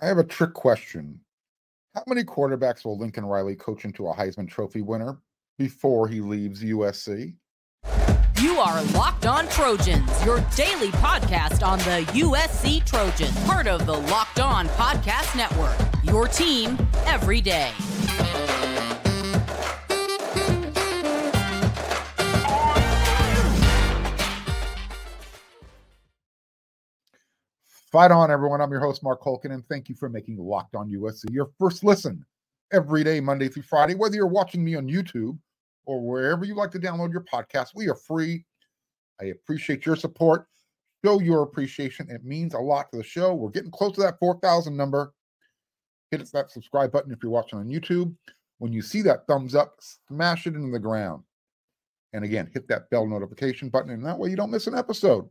I have a trick question. How many quarterbacks will Lincoln Riley coach into a Heisman Trophy winner before he leaves USC? You are Locked On Trojans, your daily podcast on the USC Trojans, part of the Locked On Podcast Network. Your team every day. Fight on, everyone. I'm your host, Mark Holkin, and thank you for making Locked On USC your first listen every day, Monday through Friday. Whether you're watching me on YouTube or wherever you like to download your podcast, we are free. I appreciate your support. Show your appreciation. It means a lot to the show. We're getting close to that 4,000 number. Hit that subscribe button if you're watching on YouTube. When you see that thumbs up, smash it into the ground. And again, hit that bell notification button, and that way you don't miss an episode.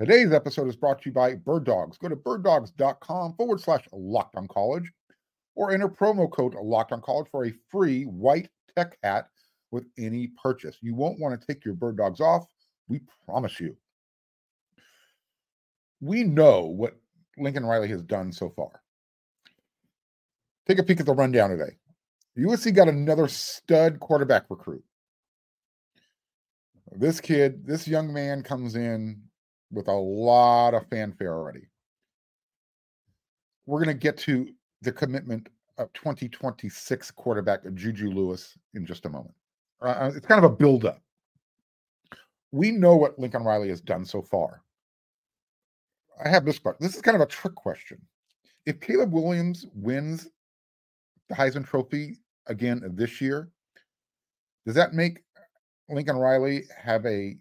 Today's episode is brought to you by Bird Dogs. Go to birddogs.com forward slash locked on college or enter promo code locked on college for a free white tech hat with any purchase. You won't want to take your bird dogs off. We promise you. We know what Lincoln Riley has done so far. Take a peek at the rundown today. USC got another stud quarterback recruit. This kid, this young man comes in with a lot of fanfare already. We're going to get to the commitment of 2026 quarterback Juju Lewis in just a moment. Uh, uh, it's kind of a build-up. We know what Lincoln Riley has done so far. I have this question. This is kind of a trick question. If Caleb Williams wins the Heisman Trophy again this year, does that make Lincoln Riley have a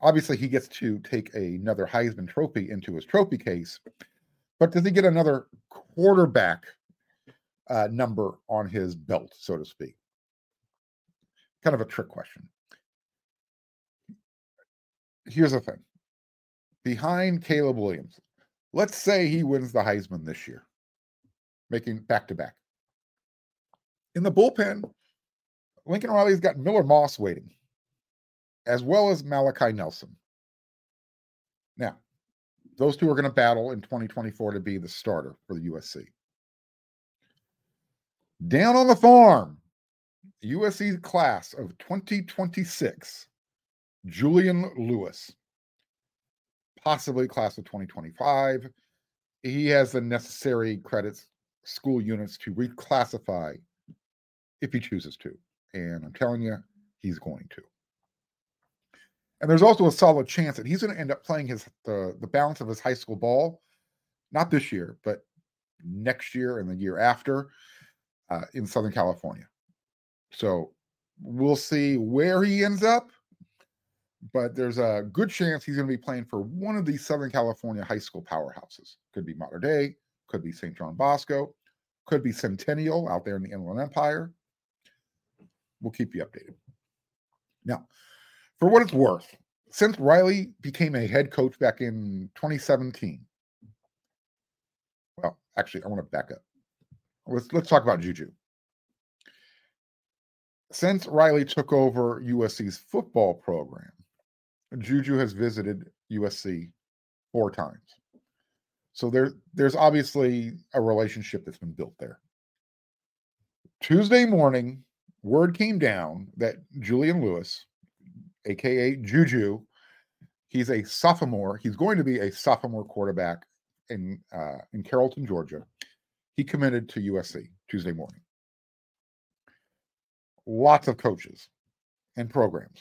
obviously he gets to take another Heisman trophy into his trophy case, but does he get another quarterback uh, number on his belt, so to speak? Kind of a trick question. Here's the thing behind Caleb Williams, let's say he wins the Heisman this year, making back to back. In the bullpen, Lincoln Riley's got Miller Moss waiting as well as Malachi Nelson. Now, those two are going to battle in 2024 to be the starter for the USC. Down on the farm, USC class of 2026, Julian Lewis, possibly class of 2025. He has the necessary credits, school units to reclassify if he chooses to. And I'm telling you, he's going to. And there's also a solid chance that he's going to end up playing his the, the balance of his high school ball, not this year, but next year and the year after uh, in Southern California. So we'll see where he ends up, but there's a good chance he's going to be playing for one of these Southern California high school powerhouses. Could be Mater Dei, could be St. John Bosco, could be Centennial out there in the Inland Empire. We'll keep you updated. Now, for what it's worth, since Riley became a head coach back in 2017, well, actually, I want to back up. Let's let's talk about Juju. Since Riley took over USC's football program, Juju has visited USC four times. So there, there's obviously a relationship that's been built there. Tuesday morning, word came down that Julian Lewis, aka Juju. He's a sophomore. He's going to be a sophomore quarterback in uh, in Carrollton, Georgia. He committed to USC Tuesday morning. Lots of coaches and programs,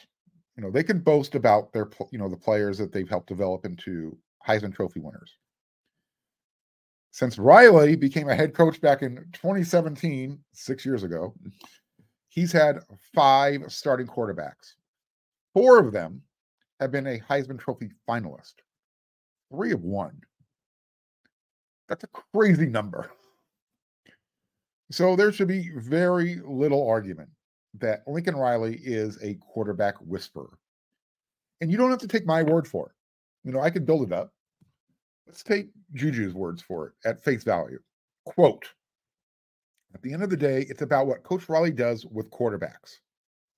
you know, they can boast about their, you know, the players that they've helped develop into Heisman Trophy winners. Since Riley became a head coach back in 2017, six years ago, he's had five starting quarterbacks. Four of them have been a Heisman Trophy finalist. Three of one. That's a crazy number. So there should be very little argument that Lincoln Riley is a quarterback whisperer. And you don't have to take my word for it. You know, I could build it up. Let's take Juju's words for it at face value. Quote At the end of the day, it's about what Coach Riley does with quarterbacks.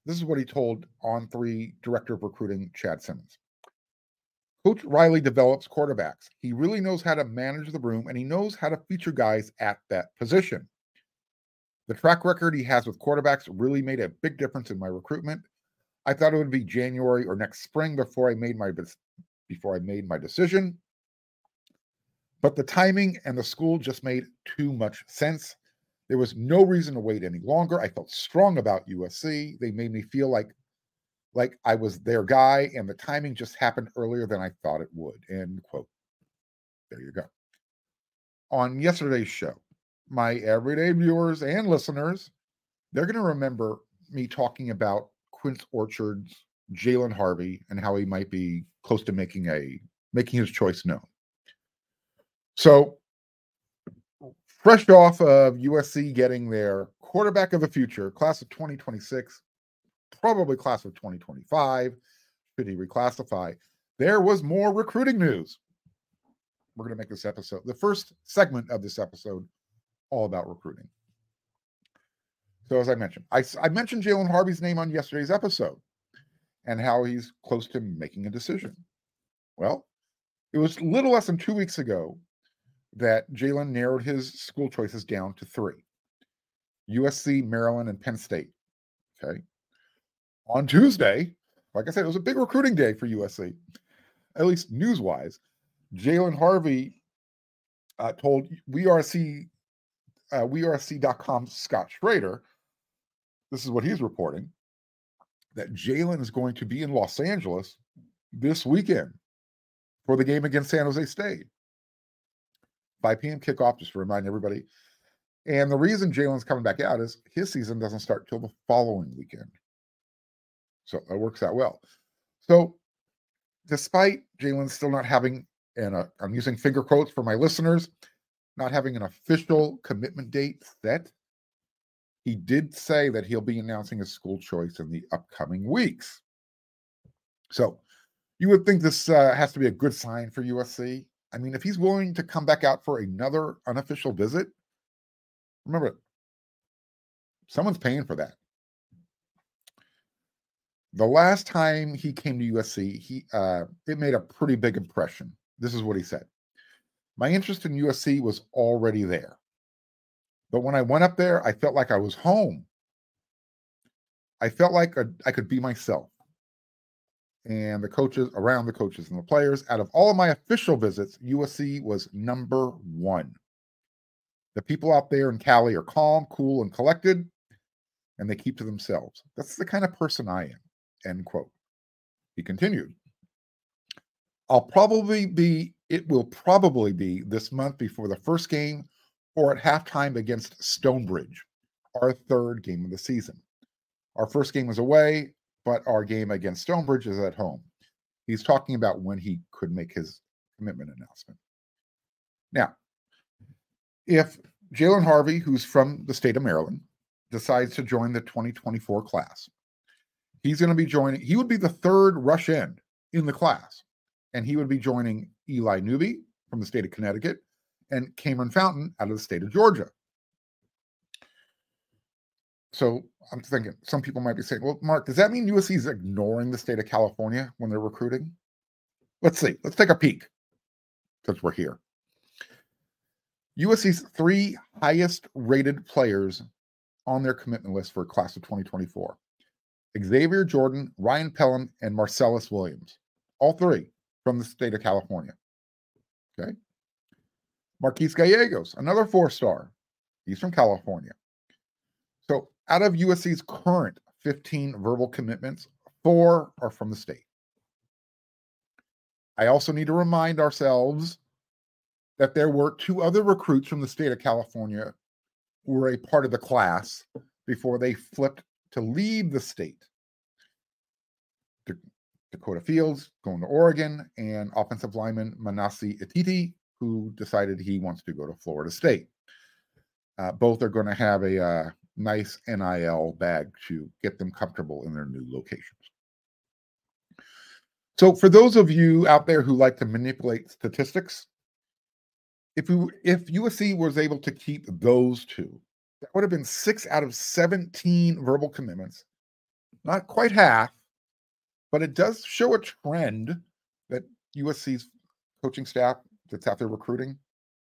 This is what he told On3 Director of Recruiting Chad Simmons. Coach Riley develops quarterbacks. He really knows how to manage the room and he knows how to feature guys at that position. The track record he has with quarterbacks really made a big difference in my recruitment. I thought it would be January or next spring before I made my before I made my decision. But the timing and the school just made too much sense. There was no reason to wait any longer. I felt strong about USC. They made me feel like like I was their guy, and the timing just happened earlier than I thought it would. End quote. There you go. On yesterday's show, my everyday viewers and listeners, they're going to remember me talking about Quince Orchard's Jalen Harvey and how he might be close to making a making his choice known. So, fresh off of USC getting their quarterback of the future, class of 2026, probably class of 2025, should he reclassify, there was more recruiting news. We're going to make this episode, the first segment of this episode, all about recruiting. So, as I mentioned, I, I mentioned Jalen Harvey's name on yesterday's episode and how he's close to making a decision. Well, it was little less than two weeks ago that Jalen narrowed his school choices down to three USC, Maryland, and Penn State. Okay. On Tuesday, like I said, it was a big recruiting day for USC, at least news wise. Jalen Harvey uh, told WeAreSC, uh, WeAreSC.com Scott Schrader, this is what he's reporting, that Jalen is going to be in Los Angeles this weekend for the game against San Jose State. 5 p.m. kickoff, just to remind everybody. And the reason Jalen's coming back out is his season doesn't start till the following weekend. So that works out well. So, despite Jalen still not having, and uh, I'm using finger quotes for my listeners, not having an official commitment date set, he did say that he'll be announcing his school choice in the upcoming weeks. So, you would think this uh, has to be a good sign for USC. I mean, if he's willing to come back out for another unofficial visit, remember, someone's paying for that. The last time he came to USC, he uh, it made a pretty big impression. This is what he said: "My interest in USC was already there, but when I went up there, I felt like I was home. I felt like a, I could be myself and the coaches around the coaches and the players. Out of all of my official visits, USC was number one. The people out there in Cali are calm, cool, and collected, and they keep to themselves. That's the kind of person I am. End quote. He continued. I'll probably be, it will probably be this month before the first game or at halftime against Stonebridge, our third game of the season. Our first game was away but our game against Stonebridge is at home. He's talking about when he could make his commitment announcement. Now, if Jalen Harvey, who's from the state of Maryland, decides to join the 2024 class, he's going to be joining, he would be the third rush end in the class. And he would be joining Eli Newby from the state of Connecticut and Cameron Fountain out of the state of Georgia. So I'm thinking some people might be saying, well, Mark, does that mean USC is ignoring the state of California when they're recruiting? Let's see. Let's take a peek since we're here. USC's three highest rated players on their commitment list for class of 2024 Xavier Jordan, Ryan Pellum, and Marcellus Williams. All three from the state of California. Okay. Marquise Gallegos, another four star. He's from California. So out of USC's current 15 verbal commitments, four are from the state. I also need to remind ourselves that there were two other recruits from the state of California who were a part of the class before they flipped to leave the state. Dakota Fields going to Oregon, and offensive lineman Manasse Itete, who decided he wants to go to Florida State. Uh, both are going to have a uh, nice NIL bag to get them comfortable in their new locations. So, for those of you out there who like to manipulate statistics, if you if USC was able to keep those two, that would have been six out of 17 verbal commitments. Not quite half, but it does show a trend that USC's coaching staff that's out there recruiting,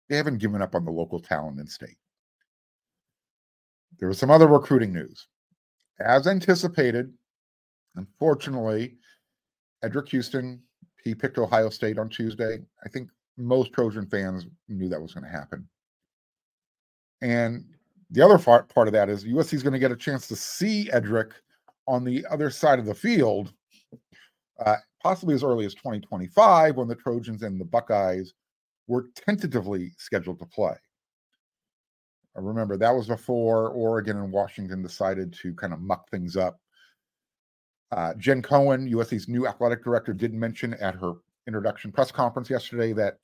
they haven't given up on the local talent in state. There was some other recruiting news. As anticipated, unfortunately, Eddrick Houston, he picked Ohio State on Tuesday. I think most Trojan fans knew that was going to happen. And the other part, part of that is USC is going to get a chance to see Eddrick on the other side of the field, uh, possibly as early as 2025 when the Trojans and the Buckeyes were tentatively scheduled to play. Remember that was before Oregon and Washington decided to kind of muck things up. Uh, Jen Cohen, USC's new athletic director, did mention at her introduction press conference yesterday that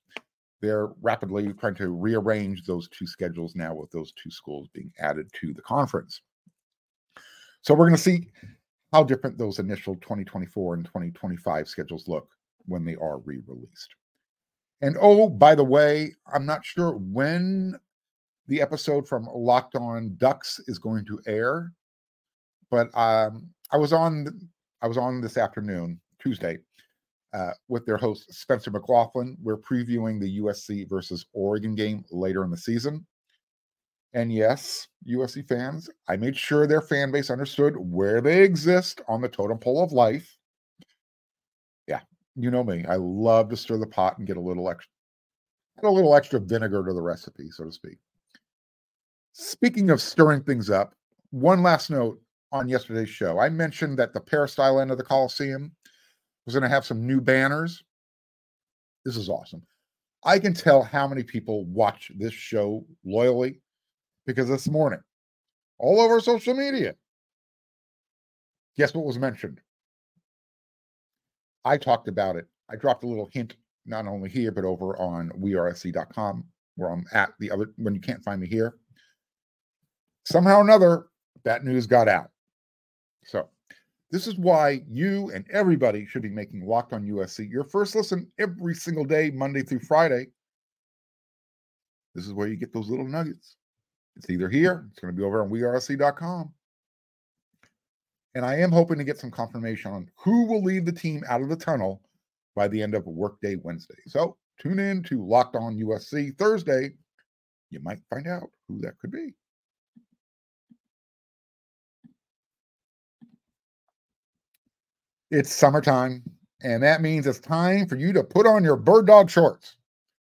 they're rapidly trying to rearrange those two schedules now with those two schools being added to the conference. So we're going to see how different those initial 2024 and 2025 schedules look when they are re released. And oh, by the way, I'm not sure when the episode from Locked On Ducks is going to air, but um, I was on I was on this afternoon, Tuesday, uh, with their host Spencer McLaughlin. We're previewing the USC versus Oregon game later in the season. And yes, USC fans, I made sure their fan base understood where they exist on the totem pole of life. Yeah, you know me. I love to stir the pot and get a little extra, a little extra vinegar to the recipe, so to speak. Speaking of stirring things up, one last note on yesterday's show. I mentioned that the peristyle end of the Coliseum was going to have some new banners. This is awesome. I can tell how many people watch this show loyally because this morning, all over social media, guess what was mentioned? I talked about it. I dropped a little hint not only here, but over on wearesc.com, where I'm at the other when you can't find me here. Somehow or another, that news got out. So this is why you and everybody should be making Locked on USC your first listen every single day, Monday through Friday. This is where you get those little nuggets. It's either here, it's going to be over on wearesc.com. And I am hoping to get some confirmation on who will lead the team out of the tunnel by the end of Workday Wednesday. So tune in to Locked On USC Thursday. You might find out who that could be. It's summertime, and that means it's time for you to put on your bird dog shorts.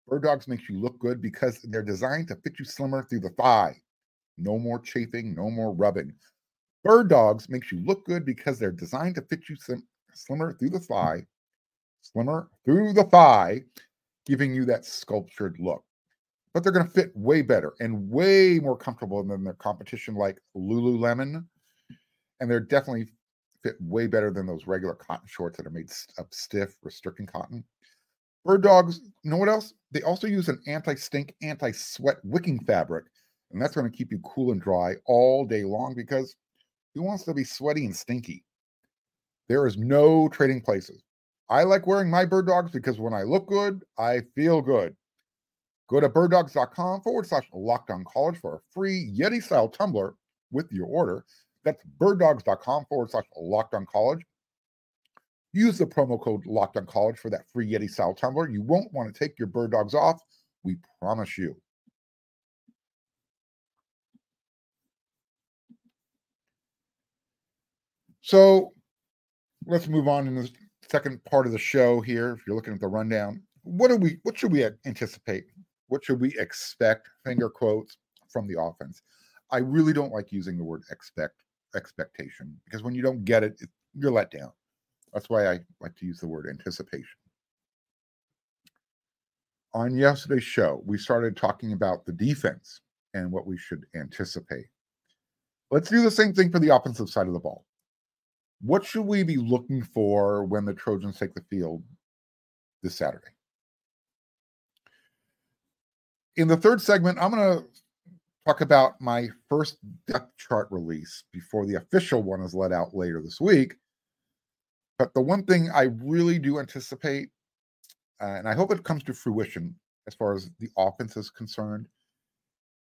Bird dogs makes you look good because they're designed to fit you slimmer through the thigh. No more chafing, no more rubbing. Bird dogs makes you look good because they're designed to fit you slim, slimmer through the thigh, slimmer through the thigh, giving you that sculptured look. But they're going to fit way better and way more comfortable than their competition like Lululemon. And they're definitely fit way better than those regular cotton shorts that are made of stiff, restricting cotton. Bird dogs, you know what else? They also use an anti stink, anti sweat wicking fabric. And that's going to keep you cool and dry all day long because who wants to be sweaty and stinky? There is no trading places. I like wearing my bird dogs because when I look good, I feel good. Go to birddogs.com forward slash locked on college for a free Yeti style tumbler with your order. That's birddogs.com forward slash locked on college. Use the promo code locked on college for that free Yeti style tumbler. You won't want to take your bird dogs off. We promise you. So let's move on in the second part of the show here. If you're looking at the rundown, what do we what should we anticipate? What should we expect? Finger quotes from the offense. I really don't like using the word expect expectation because when you don't get it, it you're let down. That's why I like to use the word anticipation. On yesterday's show, we started talking about the defense and what we should anticipate. Let's do the same thing for the offensive side of the ball. What should we be looking for when the Trojans take the field this Saturday? In the third segment, I'm going to talk about my first depth chart release before the official one is let out later this week. But the one thing I really do anticipate, uh, and I hope it comes to fruition as far as the offense is concerned,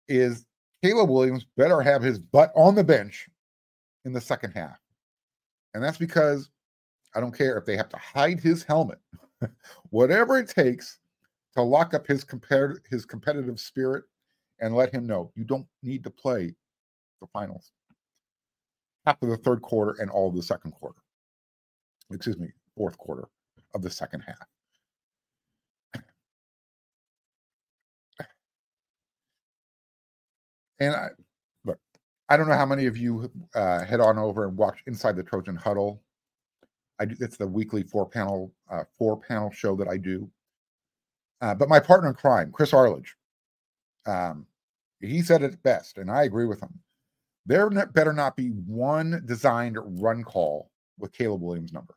is Caleb Williams better have his butt on the bench in the second half. And that's because I don't care if they have to hide his helmet whatever it takes to lock up his his competitive spirit and let him know you don't need to play the finals. Of the third quarter and all of the second quarter. Excuse me, fourth quarter of the second half. And I look, I don't know how many of you uh, head on over and watch Inside the Trojan Huddle. I do, it's the weekly four panel uh, four panel show that I do. Uh, but my partner in crime, Chris Arledge, um, he said it best, and I agree with him. There better not be one designed run call with Caleb Williams' number.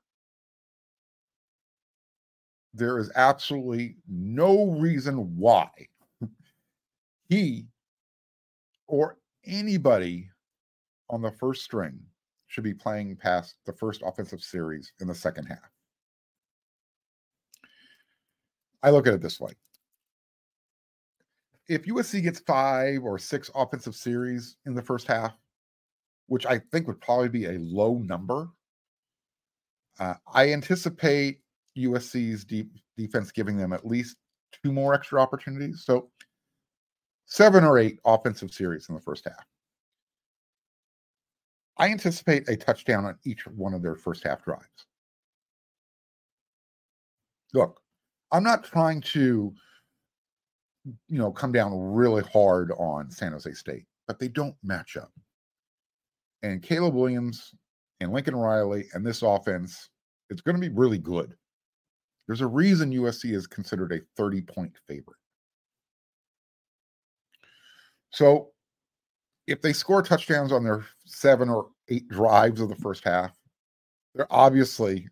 There is absolutely no reason why he or anybody on the first string should be playing past the first offensive series in the second half. I look at it this way. If USC gets five or six offensive series in the first half, which I think would probably be a low number, uh, I anticipate USC's deep defense giving them at least two more extra opportunities. So seven or eight offensive series in the first half. I anticipate a touchdown on each one of their first half drives. Look, I'm not trying to, you know, come down really hard on San Jose State, but they don't match up. And Caleb Williams and Lincoln Riley and this offense, it's going to be really good. There's a reason USC is considered a 30 point favorite. So if they score touchdowns on their seven or eight drives of the first half, they're obviously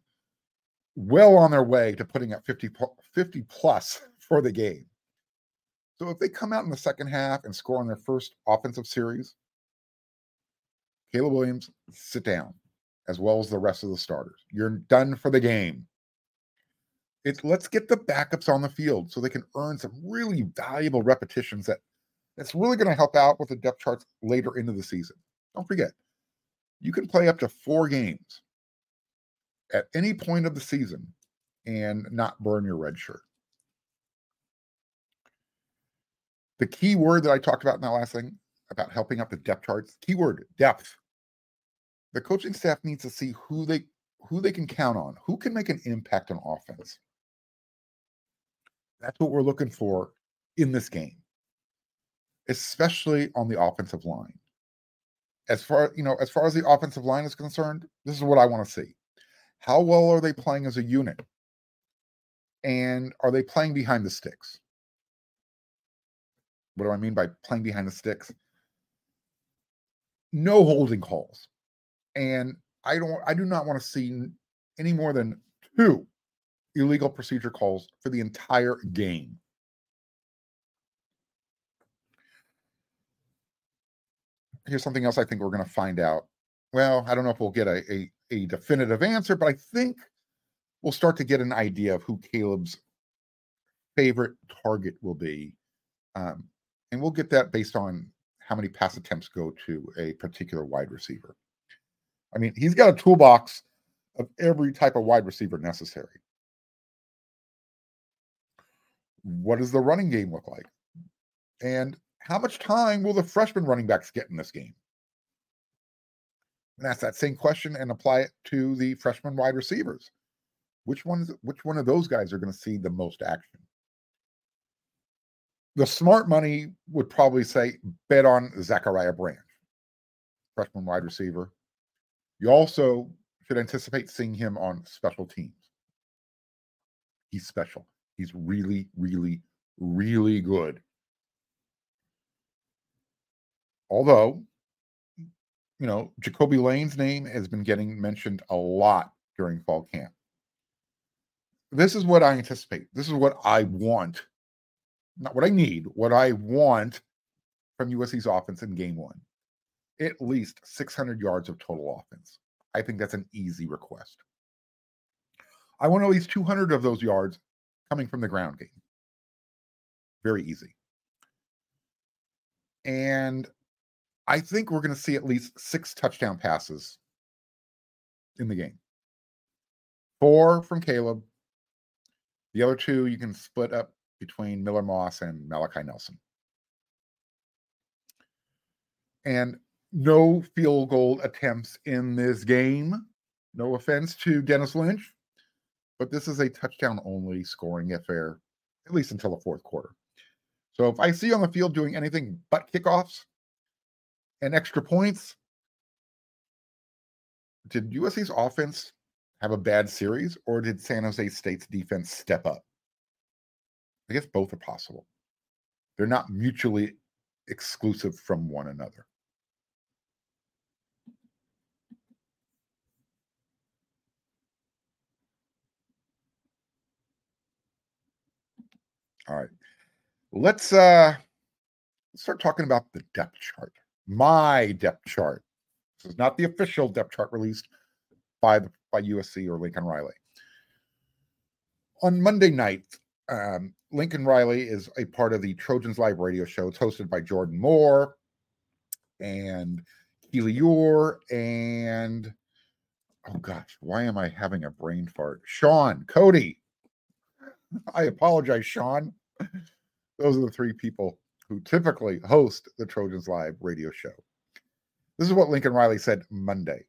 well on their way to putting up 50, 50 plus for the game. So if they come out in the second half and score on their first offensive series, Caleb Williams, sit down, as well as the rest of the starters. You're done for the game. It's let's get the backups on the field so they can earn some really valuable repetitions that that's really going to help out with the depth charts later into the season. Don't forget, you can play up to four games at any point of the season and not burn your red shirt. The key word that I talked about in that last thing about helping up the depth charts, keyword depth. The coaching staff needs to see who they who they can count on, who can make an impact on offense. That's what we're looking for in this game especially on the offensive line. As far you know, as far as the offensive line is concerned, this is what I want to see. How well are they playing as a unit? And are they playing behind the sticks? What do I mean by playing behind the sticks? No holding calls. And I don't I do not want to see any more than two illegal procedure calls for the entire game. here's something else I think we're going to find out. Well, I don't know if we'll get a, a, a definitive answer, but I think we'll start to get an idea of who Caleb's favorite target will be. Um, and we'll get that based on how many pass attempts go to a particular wide receiver. I mean, he's got a toolbox of every type of wide receiver necessary. What does the running game look like? And how much time will the freshman running backs get in this game? And ask that same question and apply it to the freshman wide receivers. Which ones, which one of those guys are going to see the most action? The smart money would probably say bet on Zachariah Branch, freshman wide receiver. You also should anticipate seeing him on special teams. He's special. He's really, really, really good Although, you know, Ja'Kobi Lane's name has been getting mentioned a lot during fall camp. This is what I anticipate. This is what I want. Not what I need, what I want from USC's offense in game one. At least 600 yards of total offense. I think that's an easy request. I want at least 200 of those yards coming from the ground game. Very easy. And I think we're going to see at least six touchdown passes in the game. Four from Caleb, The other two you can split up between Miller Moss and Malachi Nelson. And no field goal attempts in this game. No offense to Denis Lynch, but this is a touchdown only scoring affair, at least until the fourth quarter. So if I see on the field doing anything but kickoffs and extra points, did USC's offense have a bad series or did San Jose State's defense step up? I guess both are possible. They're not mutually exclusive from one another. All right. Let's uh start talking about the depth chart. My depth chart. This is not the official depth chart released by the, by USC or Lincoln Riley. On Monday night, um, Lincoln Riley is a part of the Trojans Live radio show. It's hosted by Jordan Moore and Keely Eure and oh gosh, why am I having a brain fart? Shaun Cody. I apologize, Shaun. Those are the three people who typically host the Trojans Live radio show. This is what Lincoln Riley said Monday.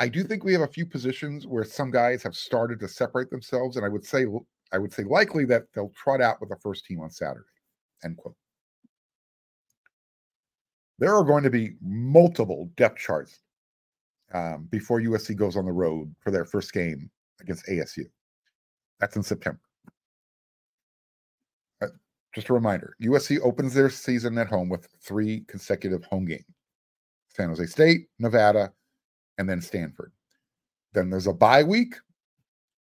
I do think we have a few positions where some guys have started to separate themselves, and I would say I would say likely that they'll trot out with the first team on Saturday. End quote. There are going to be multiple depth charts um, before USC goes on the road for their first game against ASU. That's in September. Uh, just a reminder USC opens their season at home with three consecutive home games San Jose State, Nevada, and then Stanford. Then there's a bye week,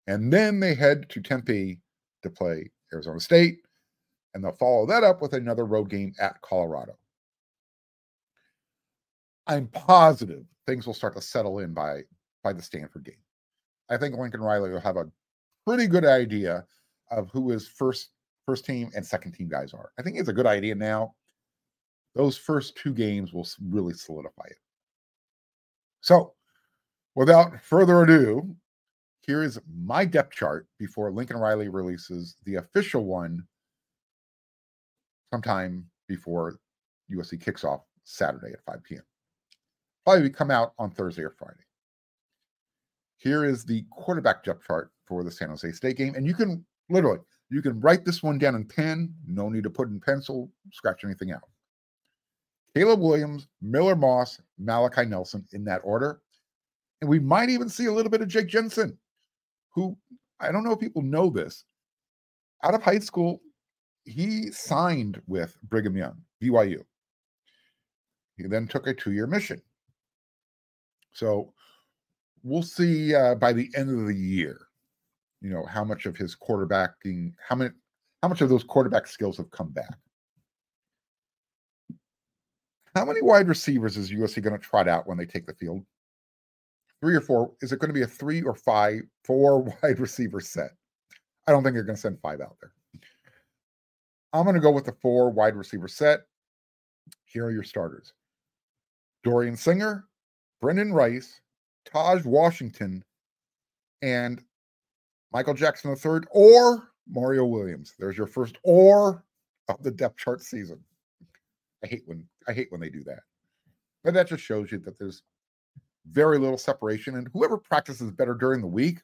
and then they head to Tempe to play Arizona State, and they'll follow that up with another road game at Colorado. I'm positive things will start to settle in by by the Stanford game. I think Lincoln Riley will have a pretty good idea of who his first first team and second team guys are. I think it's a good idea now. Those first two games will really solidify it. So, without further ado, here is my depth chart before Lincoln Riley releases the official one sometime before USC kicks off Saturday at 5 p.m. Probably come out on Thursday or Friday. Here is the quarterback depth chart for the San Jose State game. And you can literally, you can write this one down in pen. No need to put in pencil, scratch anything out. Caleb Williams, Miller Moss, Malachi Nelson in that order. And we might even see a little bit of Jake Jensen, who I don't know if people know this. Out of high school, he signed with Brigham Young, BYU. He then took a two year mission. So we'll see uh, by the end of the year, you know, how much of his quarterbacking, how many, how much of those quarterback skills have come back. How many wide receivers is USC going to trot out when they take the field? Three or four? Is it going to be a three or five, four wide receiver set? I don't think they're going to send five out there. I'm going to go with the four wide receiver set. Here are your starters Dorian Singer, Brendan Rice, Tahj Washington, and Michael Jackson III, or Mario Williams. There's your first or of the depth chart season. I hate when I hate when they do that. But that just shows you that there's very little separation, and whoever practices better during the week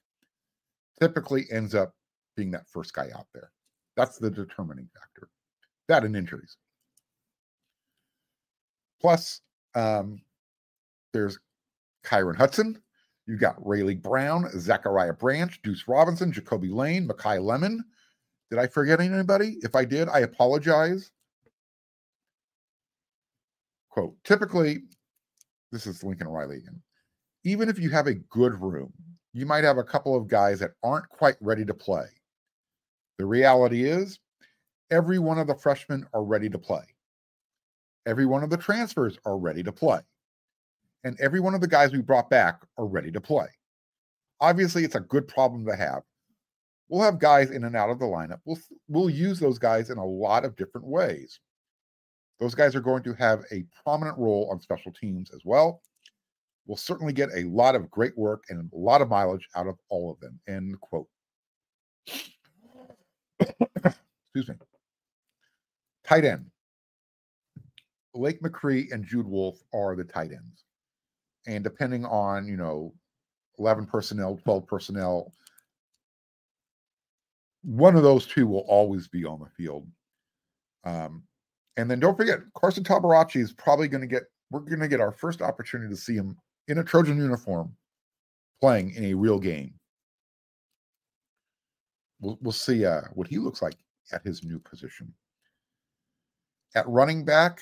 typically ends up being that first guy out there. That's the determining factor. That and injuries. Plus, um, there's Kyron Hudson. You've got Raleek Brown, Zachariah Branch, Deuce Robinson, Ja'Kobi Lane, Makai Lemon. Did I forget anybody? If I did, I apologize. Quote, typically, this is Lincoln Riley again. Even if you have a good room, you might have a couple of guys that aren't quite ready to play. The reality is, every one of the freshmen are ready to play. Every one of the transfers are ready to play. And every one of the guys we brought back are ready to play. Obviously, it's a good problem to have. We'll have guys in and out of the lineup. We'll, we'll use those guys in a lot of different ways. Those guys are going to have a prominent role on special teams as well. We'll certainly get a lot of great work and a lot of mileage out of all of them. End quote. Excuse me. Tight end. Lake McRee and Jude Wolfe are the tight ends. And depending on, you know, 11 personnel, 12 personnel, one of those two will always be on the field. Um, and then don't forget, Carson Tabaracci is probably going to get, we're going to get our first opportunity to see him in a Trojan uniform playing in a real game. We'll, we'll see uh, what he looks like at his new position. At running back,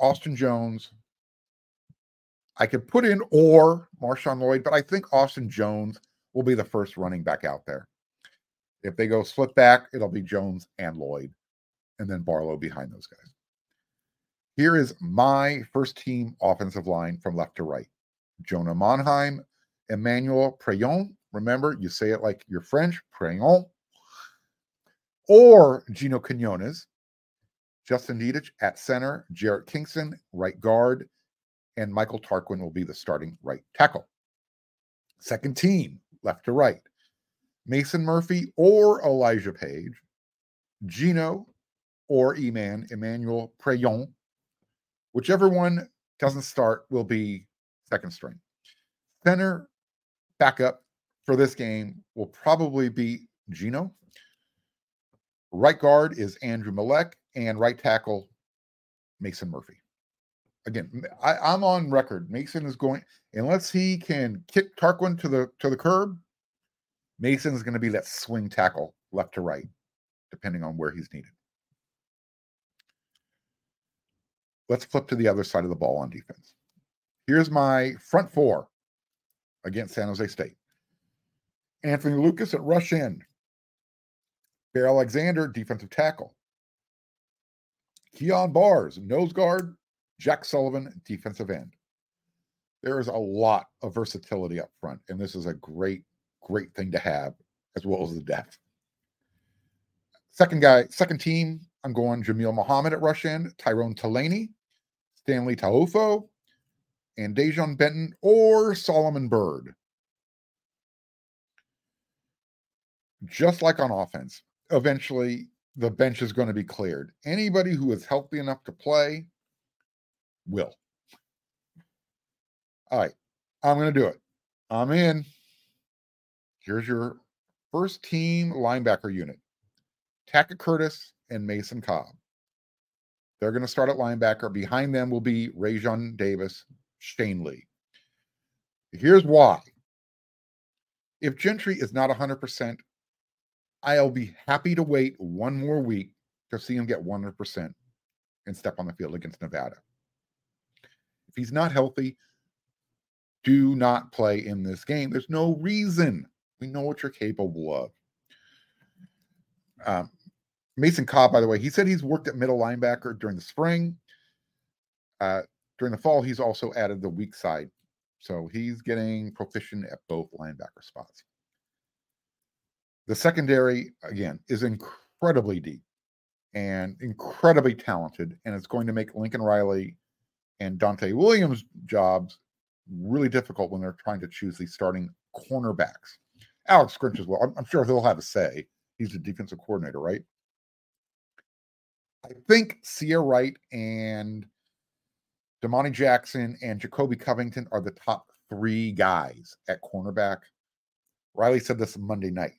Austin Jones. I could put in or Marshawn Lloyd, but I think Austin Jones will be the first running back out there. If they go split back, it'll be Jones and Lloyd, and then Barlow behind those guys. Here is my first team offensive line from left to right Jonah Monheim, Emmanuel Pregnon. Remember, you say it like you're French, Pregnon. Or Gino Quinones, Justin Dedich at center, Jarrett Kingston, right guard, and Michael Tarquin will be the starting right tackle. Second team, left to right. Mason Murphy or Elijah Paige, Gino or Eman, Emmanuel Pregnon. Whichever one doesn't start will be second string. Center backup for this game will probably be Gino. Right guard is Andrew Malek, and right tackle Mason Murphy. Again, I, am on record. Mason is going unless he can kick Tarquin to the to the curb. Mason is going to be that swing tackle left to right, depending on where he's needed. Let's flip to the other side of the ball on defense. Here's my front four against San Jose State. Anthony Lucas at rush end. Bear Alexander, defensive tackle. Kyon Barrs, nose guard. Jack Sullivan, defensive end. There is a lot of versatility up front, and this is a great, great thing to have, as well as the depth. Second guy, second team, I'm going Jamil Muhammad at rush end, Tyrone Taleni, Stanley Taufo, and Dejon Benton or Solomon Byrd. Just like on offense, eventually the bench is going to be cleared. Anybody who is healthy enough to play will. All right, I'm going to do it. I'm in. Here's your first team linebacker unit Tackett Curtis and Mason Cobb. They're going to start at linebacker. Behind them will be Raesjon Davis, Shane Lee. Here's why. If Gentry is not 100%, I'll be happy to wait one more week to see him get 100% and step on the field against Nevada. If he's not healthy, do not play in this game. There's no reason. We know what you're capable of. Um, Mason Cobb, by the way, he said he's worked at middle linebacker during the spring. Uh, during the fall, he's also added the weak side. So he's getting proficient at both linebacker spots. The secondary, again, is incredibly deep and incredibly talented, and it's going to make Lincoln Riley and Donte Williams' jobs really difficult when they're trying to choose these starting cornerbacks. Alex Grinch as well. I'm, I'm sure he'll have a say. He's the defensive coordinator, right? I think Ceyair Wright and Domani Jackson and Jacobe Covington are the top three guys at cornerback. Riley said this Monday night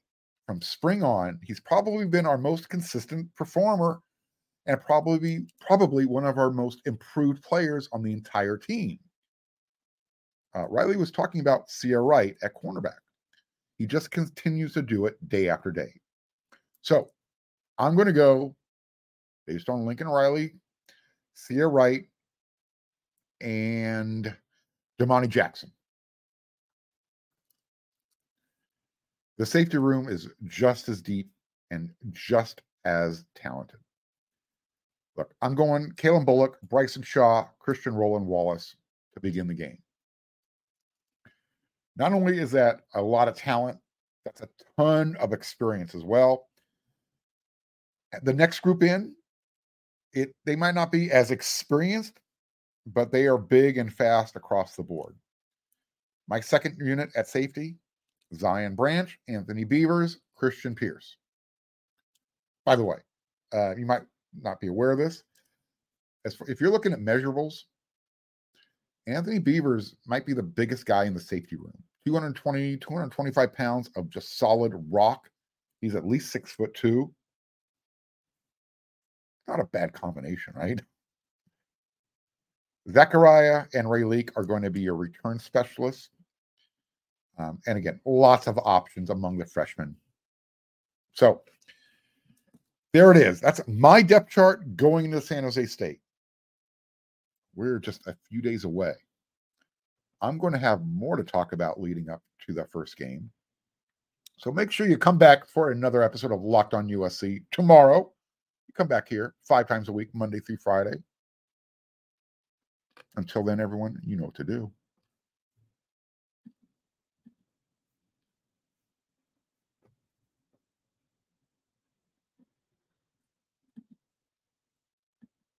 from spring on, he's probably been our most consistent performer and probably probably one of our most improved players on the entire team. Uh, Riley was talking about Ceyair Wright at cornerback. He just continues to do it day after day. So I'm going to go based on Lincoln Riley, Ceyair Wright, and Domani Jackson. The safety room is just as deep and just as talented. Look, I'm going Calen Bullock, Bryson Shaw, Christian Roland Wallace to begin the game. Not only is that a lot of talent, that's a ton of experience as well. The next group in, it they might not be as experienced, but they are big and fast across the board. My second unit at safety, Zion Branch, Anthony Beavers, Christian Pierce. By the way, uh, you might not be aware of this. As for, if you're looking at measurables, Anthony Beavers might be the biggest guy in the safety room. 220, 225 pounds of just solid rock. He's at least six foot two. Not a bad combination, right? Zachariah and Raleek are going to be your return specialists. Um, and again, lots of options among the freshmen. So there it is. That's my depth chart going into San Jose State. We're just a few days away. I'm going to have more to talk about leading up to that first game. So make sure you come back for another episode of Locked On USC tomorrow. You come back here five times a week, Monday through Friday. Until then, everyone, you know what to do.